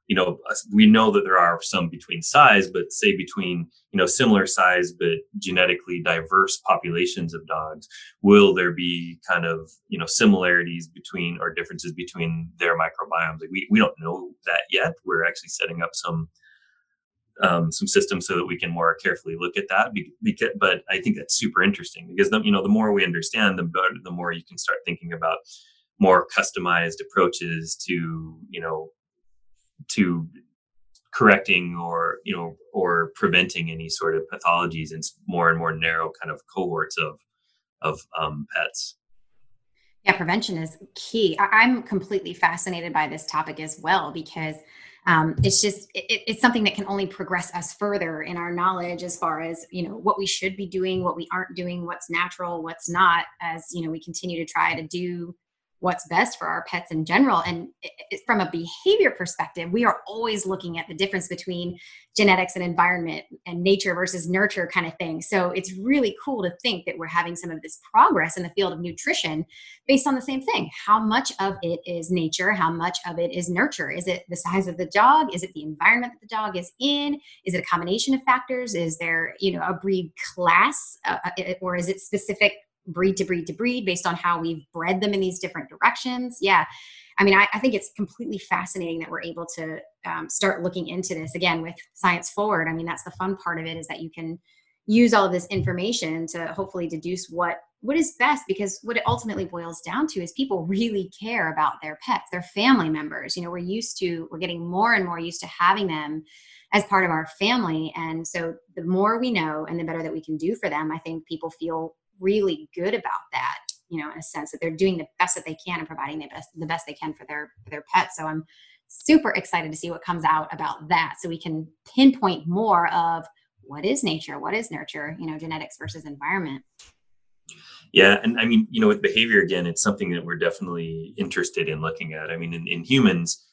you know we know that there are some between size but say between you know similar size but genetically diverse populations of dogs will there be kind of you know similarities between or differences between their microbiomes? Like we, we don't know that yet. We're actually setting up some um, some systems so that we can more carefully look at that because, but i think that's super interesting because the, you know the more we understand the better the more you can start thinking about more customized approaches to you know to correcting or you know or preventing any sort of pathologies in more and more narrow kind of cohorts of of um, pets. Yeah prevention is key. I'm completely fascinated by this topic as well because um, it's just it, it's something that can only progress us further in our knowledge as far as you know what we should be doing what we aren't doing what's natural what's not as you know we continue to try to do what's best for our pets in general. And it, from a behavior perspective, we are always looking at the difference between genetics and environment and nature versus nurture kind of thing. So it's really cool to think that we're having some of this progress in the field of nutrition based on the same thing. How much of it is nature? How much of it is nurture? Is it the size of the dog? Is it the environment that the dog is in? Is it a combination of factors? Is there, you know, a breed class uh, uh or is it specific breed to breed to breed based on how we've bred them in these different directions. Yeah. I mean, I, I think it's completely fascinating that we're able to um, start looking into this again with Science Forward. I mean, that's the fun part of it is that you can use all of this information to hopefully deduce what what is best because what it ultimately boils down to is people really care about their pets their family members you know we're used to we're getting more and more used to having them as part of our family and so the more we know and the better that we can do for them i think people feel really good about that you know in a sense that they're doing the best that they can and providing the best the best they can for their for their pets. So i'm super excited to see what comes out about that so we can pinpoint more of what is nature what is nurture you know genetics versus environment. Yeah and i mean you know with behavior again it's something that we're definitely interested in looking at. I mean in, in humans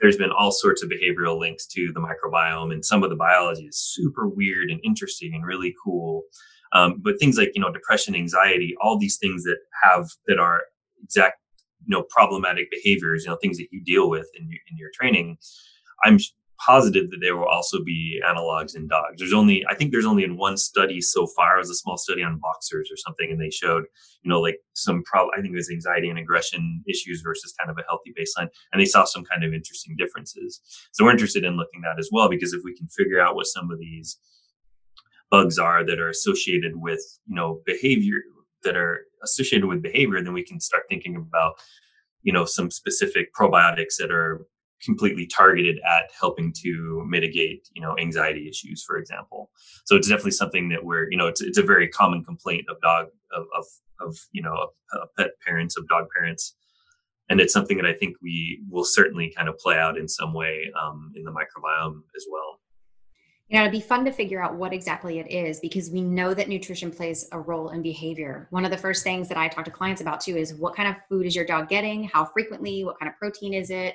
there's been all sorts of behavioral links to the microbiome and some of the biology is super weird and interesting and really cool um, but things like you know depression anxiety all these things that have that are exact you know problematic behaviors you know things that you deal with in your, in your training i'm positive that there will also be analogs in dogs. There's only, I think there's only in one study so far, it was a small study on boxers or something, and they showed, you know, like some problem, I think it was anxiety and aggression issues versus kind of a healthy baseline. And they saw some kind of interesting differences. So we're interested in looking at that as well, because if we can figure out what some of these bugs are that are associated with, you know, behavior that are associated with behavior, then we can start thinking about, you know, some specific probiotics that are completely targeted at helping to mitigate you know anxiety issues for example. So it's definitely something that we're you know it's, it's a very common complaint of dog of of, of you know of, pet parents of dog parents. And it's something that i think we will certainly kind of play out in some way um, in the microbiome as well you know, it'd be fun to figure out what exactly it is because we know that nutrition plays a role in behavior. One of the first things that I talk to clients about too is what kind of food is your dog getting? How frequently? What kind of protein is it?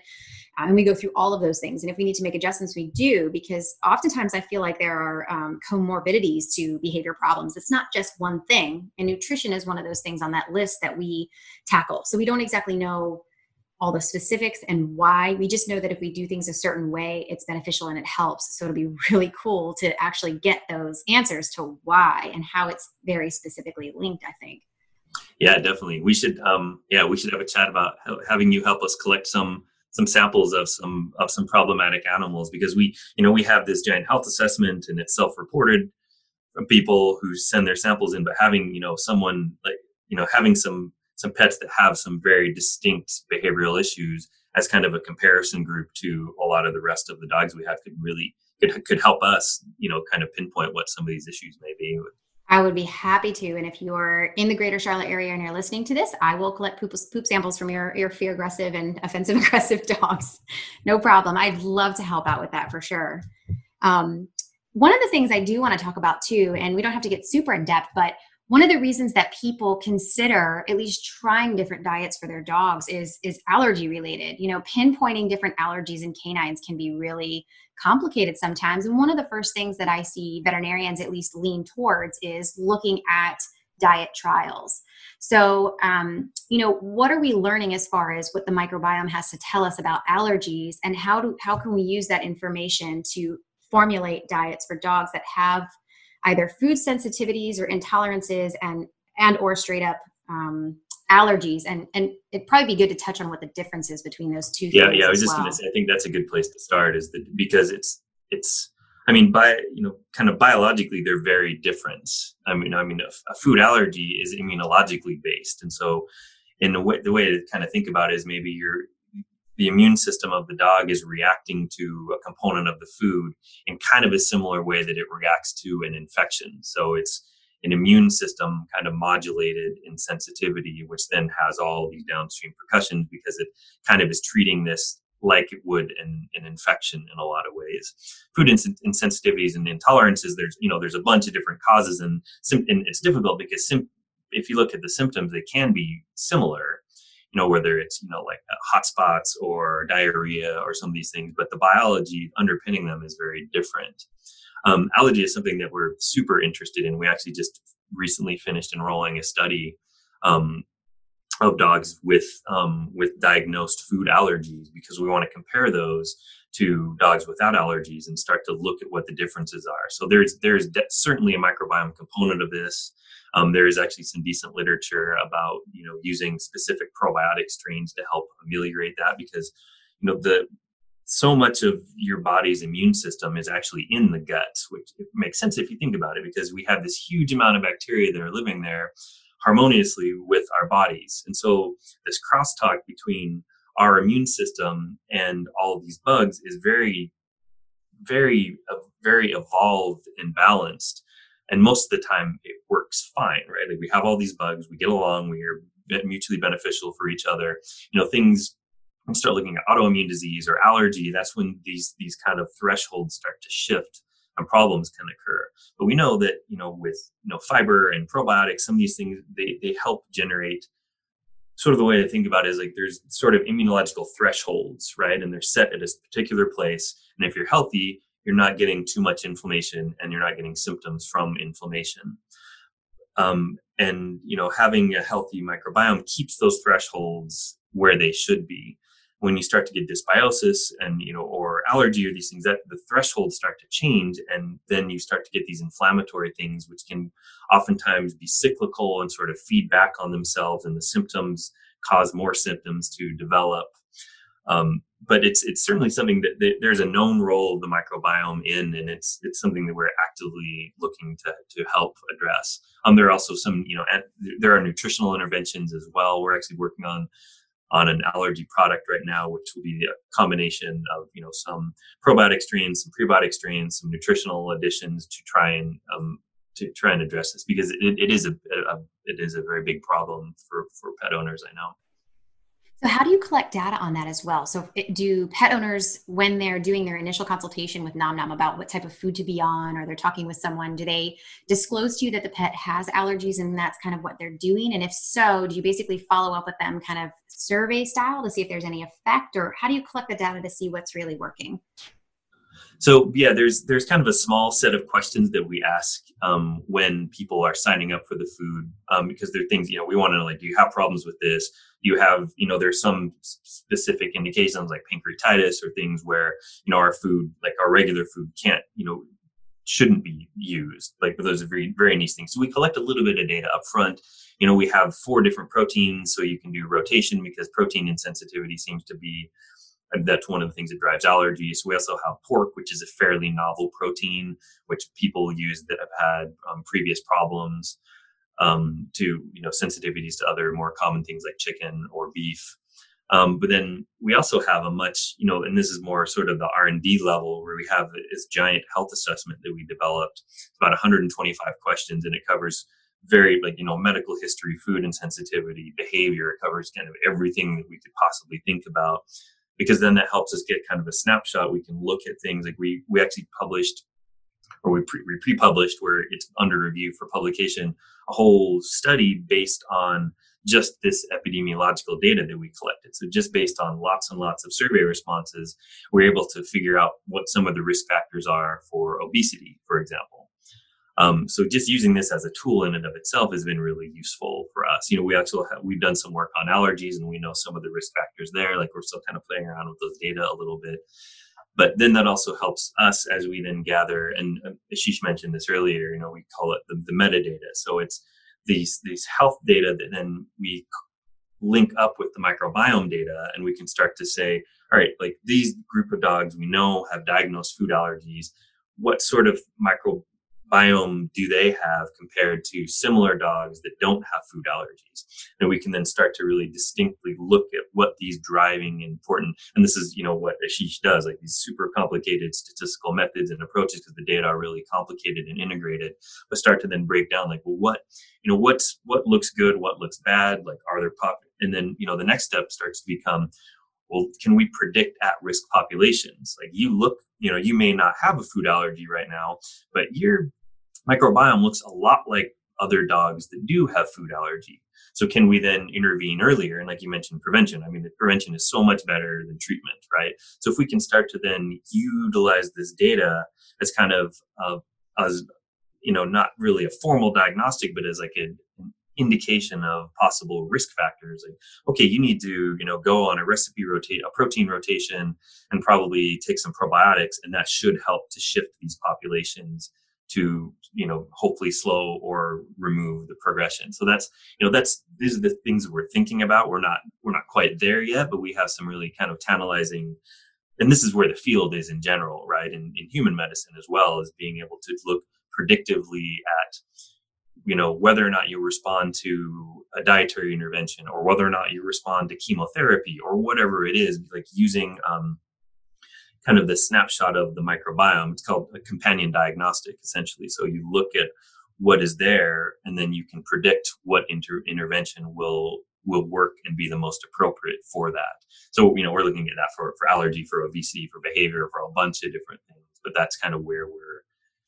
Uh, and we go through all of those things. And if we need to make adjustments, we do because oftentimes I feel like there are um, comorbidities to behavior problems. It's not just one thing. And nutrition is one of those things on that list that we tackle. So we don't exactly know all the specifics and why. We just know that if we do things a certain way, it's beneficial and it helps. So it'll be really cool to actually get those answers to why and how it's very specifically linked, I think. Yeah, definitely. We should um yeah, we should have a chat about having you help us collect some some samples of some of some problematic animals because we you know we have this giant health assessment and it's self-reported from people who send their samples in but having you know someone like you know having some some pets that have some very distinct behavioral issues as kind of a comparison group to a lot of the rest of the dogs we have could really could, could help us you know kind of pinpoint what some of these issues may be I would be happy to. And if you're in the greater Charlotte area and you're listening to this, I will collect poop, poop samples from your, your fear aggressive and offensive aggressive dogs. No problem. I'd love to help out with that for sure. Um, one of the things I do want to talk about too, and we don't have to get super in depth, but one of the reasons that people consider at least trying different diets for their dogs is is allergy related. You know pinpointing different allergies in canines can be really complicated sometimes. And one of the first things that i see veterinarians at least lean towards is looking at diet trials. So um, you know what are we learning as far as what the microbiome has to tell us about allergies and how do how can we use that information to formulate diets for dogs that have either food sensitivities or intolerances and and or straight up um, allergies. And and it'd probably be good to touch on what the difference is between those two yeah yeah i was just well. going to say i think that's a good place to start is that because it's it's i mean by you know kind of biologically they're very different. I mean i mean a, a food allergy is immunologically based. And so in the way the way to kind of think about it is maybe you're the immune system of the dog is reacting to a component of the food in kind of a similar way that it reacts to an infection. So it's an immune system kind of modulated in sensitivity, which then has all these downstream percussions because it kind of is treating this like it would an, an infection in a lot of ways. Food ins- insensitivities and intolerances, there's you know there's a bunch of different causes, and, and it's difficult because sim- if you look at the symptoms, they can be similar, you know, whether it's, you know, like uh, hot spots or diarrhea or some of these things, but the biology underpinning them is very different. Um, allergy is something that we're super interested in. We actually just recently finished enrolling a study um, of dogs with um, with diagnosed food allergies because we want to compare those to dogs without allergies and start to look at what the differences are. So there's there's de- certainly a microbiome component of this. Um, there is actually some decent literature about you know using specific probiotic strains to help ameliorate that because you know the so much of your body's immune system is actually in the gut, which makes sense if you think about it, because we have this huge amount of bacteria that are living there harmoniously with our bodies. And so this crosstalk between our immune system and all of these bugs is very, very, uh, very evolved and balanced. And most of the time it works fine, right? Like we have all these bugs, we get along, we are mutually beneficial for each other. You know, things start looking at autoimmune disease or allergy, that's when these these kind of thresholds start to shift and problems can occur. But we know that you know with you know fiber and probiotics, some of these things they they help generate sort of the way I think about it is like there's sort of immunological thresholds, right? And they're set at a particular place. And if you're healthy, you're not getting too much inflammation and you're not getting symptoms from inflammation. Um, and you know, having a healthy microbiome keeps those thresholds where they should be when you start to get dysbiosis and you know or allergy or these things that the thresholds start to change and then you start to get these inflammatory things which can oftentimes be cyclical and sort of feed back on themselves and the symptoms cause more symptoms to develop um, but it's it's certainly something that, that, there's a known role of the microbiome in, and it's it's something that we're actively looking to to help address. Um, there are also some you know there are nutritional interventions as well. We're actually working on on an allergy product right now, which will be a combination of you know some probiotic strains, some prebiotic strains, some nutritional additions to try and um, to try and address this because it, it is a, a, it is a very big problem for for pet owners. I know. So, how do you collect data on that as well? So, do pet owners, when they're doing their initial consultation with Nom Nom about what type of food to be on, or they're talking with someone, do they disclose to you that the pet has allergies and that's kind of what they're doing? And if so, do you basically follow up with them kind of survey style to see if there's any effect, or how do you collect the data to see what's really working? So yeah, there's there's kind of a small set of questions that we ask um, when people are signing up for the food um, because there are things you know we want to know like do you have problems with this? you have you know there's some specific indications like pancreatitis or things where you know our food like our regular food can't you know shouldn't be used. Like those are very very niche things. So we collect a little bit of data up front you know we have four different proteins so you can do rotation because protein insensitivity seems to be that's one of the things that drives allergies. We also have pork, which is a fairly novel protein, which people use that have had um, previous problems um, to you know sensitivities to other more common things like chicken or beef. Um, but then we also have a much you know, and this is more sort of the R and D level where we have this giant health assessment that we developed. It's about 125 questions, and it covers very like you know medical history, food insensitivity, behavior. It covers kind of everything that we could possibly think about because then that helps us get kind of a snapshot. We can look at things like we we actually published or we, pre- we pre-published where it's under review for publication a whole study based on just this epidemiological data that we collected. So just based on lots and lots of survey responses, we're able to figure out what some of the risk factors are for obesity, for example. Um, so just using this as a tool in and of itself has been really useful for us. You know, we actually have, we've done some work on allergies and we know some of the risk factors there. Like we're still kind of playing around with those data a little bit but then that also helps us as we then gather and uh, Aashish mentioned this earlier you know we call it the, the metadata so it's these these health data that then we link up with the microbiome data and we can start to say all right like these group of dogs we know have diagnosed food allergies what sort of micro biome do they have compared to similar dogs that don't have food allergies? And we can then start to really distinctly look at what these driving important and this is you know what Aashish does like these super complicated statistical methods and approaches because the data are really complicated and integrated but start to then break down like well what you know what's what looks good what looks bad like are there pop and then you know the next step starts to become well can we predict at risk populations? Like you look you know you may not have a food allergy right now but you're microbiome looks a lot like other dogs that do have food allergy. So can we then intervene earlier? And like you mentioned, prevention. I mean, prevention is so much better than treatment, right? So if we can start to then utilize this data as kind of uh, as you know, not really a formal diagnostic, but as like a, an indication of possible risk factors. Like, okay, you need to you know go on a recipe rotate, a protein rotation, and probably take some probiotics, and that should help to shift these populations to you know hopefully slow or remove the progression. So that's you know that's these are the things we're thinking about. We're not we're not quite there yet but we have some really kind of tantalizing and this is where the field is in general right in, in human medicine as well as being able to look predictively at you know whether or not you respond to a dietary intervention or whether or not you respond to chemotherapy or whatever it is like using um, kind of the snapshot of the microbiome. It's called a companion diagnostic essentially. So you look at what is there and then you can predict what inter- intervention will will work and be the most appropriate for that. So you know we're looking at that for for allergy for obesity for behavior for a bunch of different things but that's kind of where we're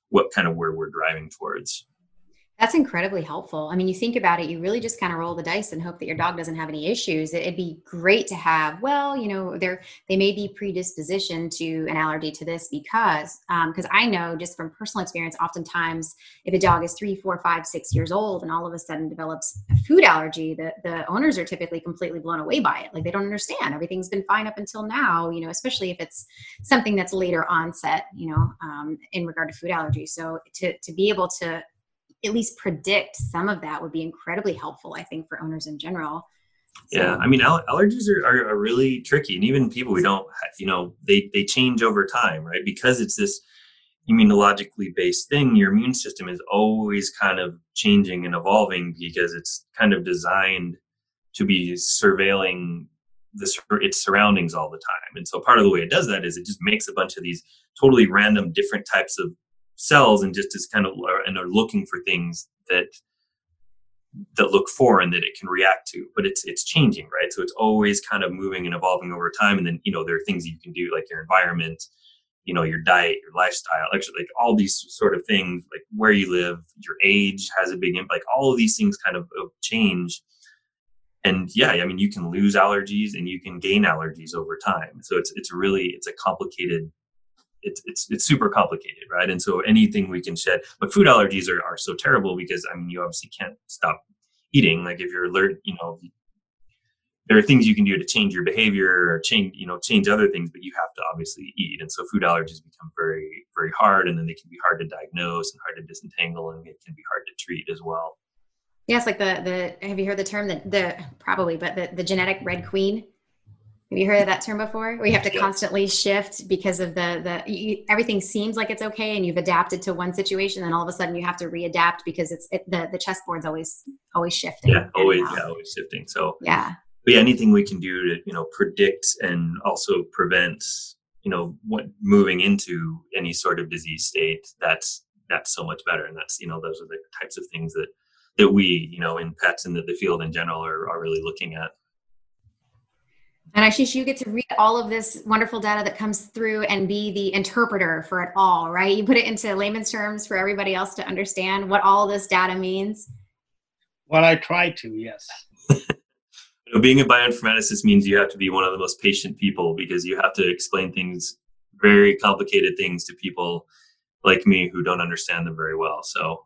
what kind of where we're driving towards that's incredibly helpful. I mean, you think about it, you really just kind of roll the dice and hope that your dog doesn't have any issues. It'd be great to have, well, you know, they're they may be predisposition to an allergy to this because because um, I know just from personal experience, oftentimes if a dog is three, four, five, six years old and all of a sudden develops a food allergy, the the owners are typically completely blown away by it. Like they don't understand. Everything's been fine up until now, you know, especially if it's something that's later onset, you know, um, in regard to food allergy. So to to be able to at least predict some of that would be incredibly helpful i think for owners in general so. yeah i mean allergies are, are, are, really tricky and even people we don't you know they they change over time right because it's this immunologically based thing your immune system is always kind of changing and evolving because it's kind of designed to be surveilling the, its surroundings all the time and so part of the way it does that is it just makes a bunch of these totally random different types of cells and just is kind of and are looking for things that that look for and that it can react to but it's it's changing right? So it's always kind of moving and evolving over time. And then you know there are things you can do like your environment you know your diet your lifestyle actually like all these sort of things like where you live your age has a big impact like all of these things kind of change. And yeah i mean you can lose allergies and you can gain allergies over time. So it's it's really it's a complicated it's it's it's super complicated, right? And so anything we can shed, but food allergies are, are so terrible because I mean you obviously can't stop eating. Like if you're alert, you know, there are things you can do to change your behavior or change you know change other things, but you have to obviously eat. And so food allergies become very very hard, and then they can be hard to diagnose and hard to disentangle, and it can be hard to treat as well. Yes, like the the have you heard the term that the probably, but the the genetic red queen have you heard of that term before? We have to constantly shift because of the the you, everything seems like it's okay and you've adapted to one situation, and all of a sudden you have to readapt because it's it, the the chessboard's always always shifting. Yeah, always yeah, always shifting. So yeah, but yeah, anything we can do to you know predict and also prevent you know what moving into any sort of disease state that's that's so much better, and that's you know those are the types of things that that we you know in pets and the, the field in general are, are really looking at. And Aashish, you get to read all of this wonderful data that comes through and be the interpreter for it all, right? You put it into layman's terms for everybody else to understand what all this data means. Well, I try to, yes. you know, being a bioinformaticist means you have to be one of the most patient people because you have to explain things, very complicated things to people like me who don't understand them very well. So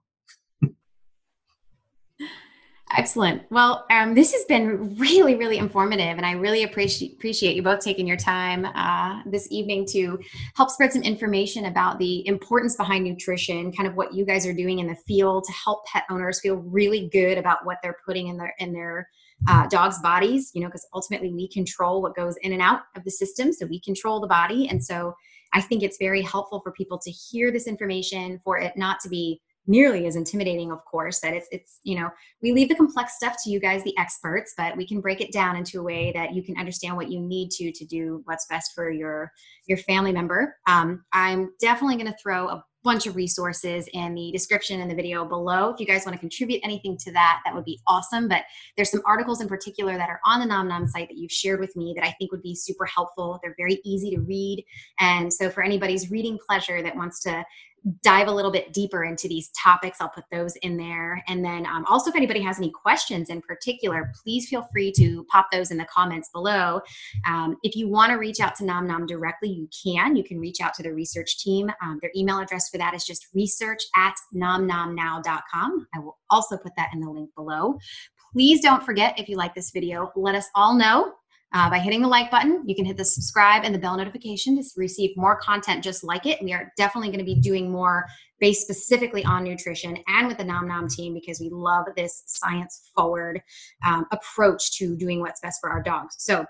Excellent. Well, um, this has been really, really informative, and I really appreciate appreciate you both taking your time uh, this evening to help spread some information about the importance behind nutrition, kind of what you guys are doing in the field to help pet owners feel really good about what they're putting in their in their uh, dogs' bodies. You know, because ultimately we control what goes in and out of the system, so we control the body, and so I think it's very helpful for people to hear this information, for it not to be nearly as intimidating of course that it's it's you know we leave the complex stuff to you guys the experts but we can break it down into a way that you can understand what you need to to do what's best for your your family member. Um, i'm definitely going to throw a bunch of resources in the description in the video below. If you guys want to contribute anything to that that would be awesome but there's some articles in particular that are on the nom nom site that you've shared with me that i think would be super helpful. They're very easy to read and so for anybody's reading pleasure that wants to dive a little bit deeper into these topics. I'll put those in there. And then um, also, if anybody has any questions in particular, please feel free to pop those in the comments below. Um, if you want to reach out to Nom Nom directly, you can. You can reach out to the research team. Um, their email address for that is just research at nomnomnow.com. I will also put that in the link below. Please don't forget, if you like this video, let us all know uh, by hitting the like button. You can hit the subscribe and the bell notification to receive more content just like it. We are definitely going to be doing more based specifically on nutrition and with the Nom Nom team because we love this science forward um, approach to doing what's best for our dogs. So,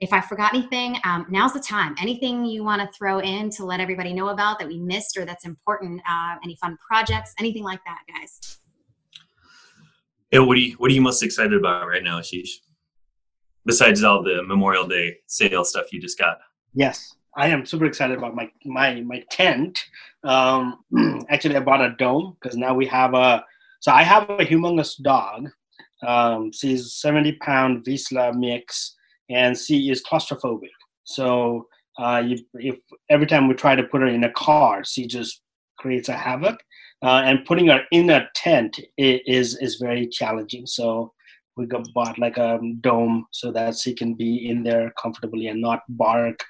if I forgot anything, um, now's the time. Anything you want to throw in to let everybody know about that we missed or that's important? Uh, any fun projects? Anything like that, guys? Yeah, what are you What are you most excited about right now, Aashish? Besides all the Memorial Day sale stuff you just got. Yes, I am super excited about my my my tent. Um, actually, I bought a dome because now we have a. So I have a humongous dog. Um, she's seventy pound Vizsla mix, and she is claustrophobic. So uh, you, if every time we try to put her in a car, she just creates a havoc uh, and putting her in a tent is is very challenging. So we got bought like a dome so that she can be in there comfortably and not bark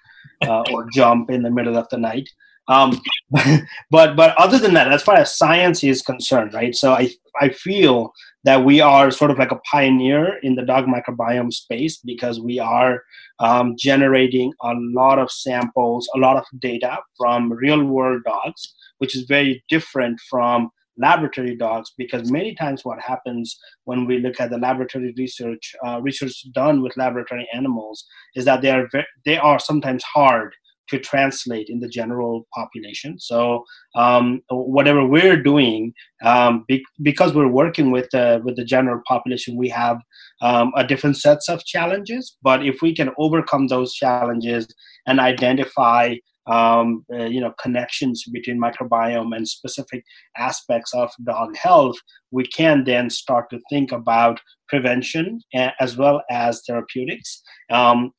uh, or jump in the middle of the night. Um, but but other than that, as far as science is concerned, right? So I I feel that we are sort of like a pioneer in the dog microbiome space because we are um, generating a lot of samples, a lot of data from real world dogs which is very different from laboratory dogs because many times what happens when we look at the laboratory research uh, research done with laboratory animals is that they are ve- they are sometimes hard to translate in the general population. So um, whatever we're doing um, be- because we're working with the with the general population we have um, a different sets of challenges. But if we can overcome those challenges and identify um, uh, you know connections between microbiome and specific aspects of dog health, we can then start to think about prevention as well as therapeutics. Um,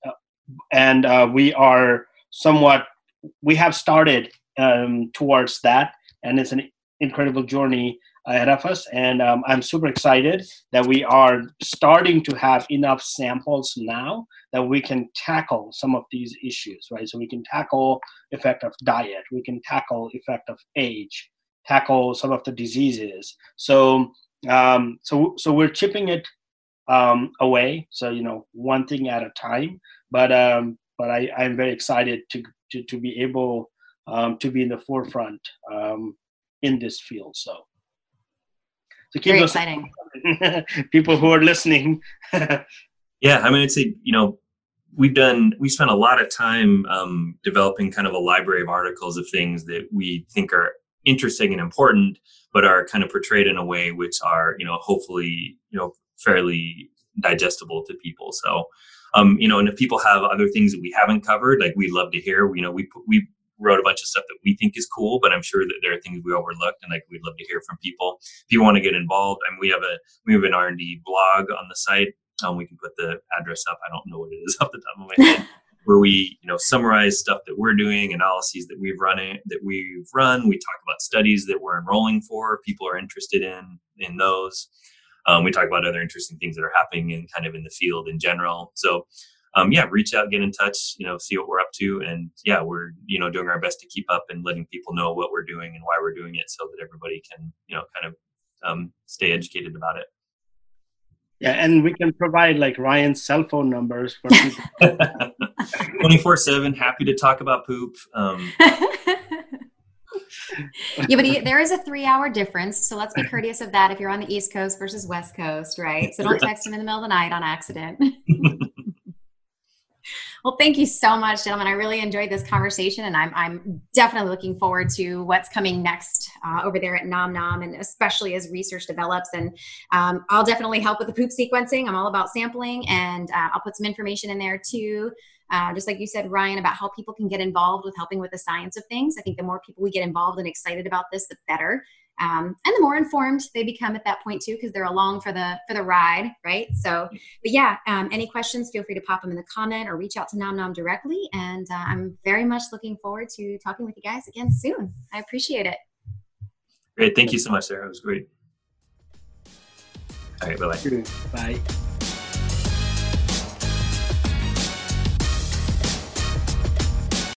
and uh, we are somewhat we have started um, towards that, and it's an incredible journey ahead of us. And um, I'm super excited that we are starting to have enough samples now that we can tackle some of these issues, right? So we can tackle effect of diet, we can tackle effect of age, tackle some of the diseases. So um, so so we're chipping it um, away. So you know, one thing at a time. But um, but I, I'm very excited to to, to be able um, to be in the forefront um, in this field. So to keep Very those exciting. people who are listening. yeah, I mean, I'd say you know we've done we spent a lot of time um, developing kind of a library of articles of things that we think are interesting and important, but are kind of portrayed in a way which are you know hopefully you know fairly digestible to people. So. Um, you know, and if people have other things that we haven't covered, like we'd love to hear. You know, we we wrote a bunch of stuff that we think is cool, but I'm sure that there are things we overlooked, and like we'd love to hear from people. If you want to get involved, I mean, we have a we have an R and D blog on the site. Um, we can put the address up. I don't know what it is off the top of my head. where we you know summarize stuff that we're doing, analyses that we've run that we've run. We talk about studies that we're enrolling for. People are interested in in those. Um, we talk about other interesting things that are happening in kind of in the field in general. So um, yeah, reach out, get in touch, you know, see what we're up to. And yeah, we're, you know, doing our best to keep up and letting people know what we're doing and why we're doing it so that everybody can, you know, kind of um, stay educated about it. Yeah, and we can provide like Ryan's cell phone numbers for people. 24 7, happy to talk about poop. Um, yeah, but he, there is a three hour difference. So let's be courteous of that if you're on the East Coast versus West Coast, right? So don't text him in the middle of the night on accident. Well, thank you so much, gentlemen. I really enjoyed this conversation, and I'm, I'm definitely looking forward to what's coming next uh, over there at Nom Nom, and especially as research develops. And um, I'll definitely help with the poop sequencing. I'm all about sampling, and uh, I'll put some information in there too. Uh, just like you said, Ryan, about how people can get involved with helping with the science of things. I think the more people we get involved and excited about this, the better um, and the more informed they become at that point too because they're along for the for the ride right? So but yeah um, any questions feel free to pop them in the comment or reach out to nom nom directly. And uh, i'm very much looking forward to talking with you guys again soon. I appreciate it. Great. Thank you so much Sara. It was great. All right. Bye-bye. Bye